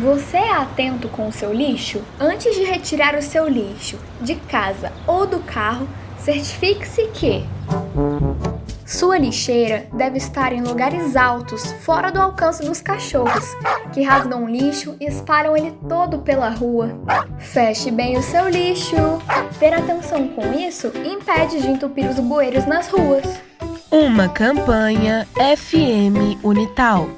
Você é atento com o seu lixo? Antes de retirar o seu lixo de casa ou do carro, certifique-se que sua lixeira deve estar em lugares altos, fora do alcance dos cachorros, que rasgam o lixo e espalham ele todo pela rua. Feche bem o seu lixo. Ter atenção com isso impede de entupir os bueiros nas ruas. Uma campanha FM Unital.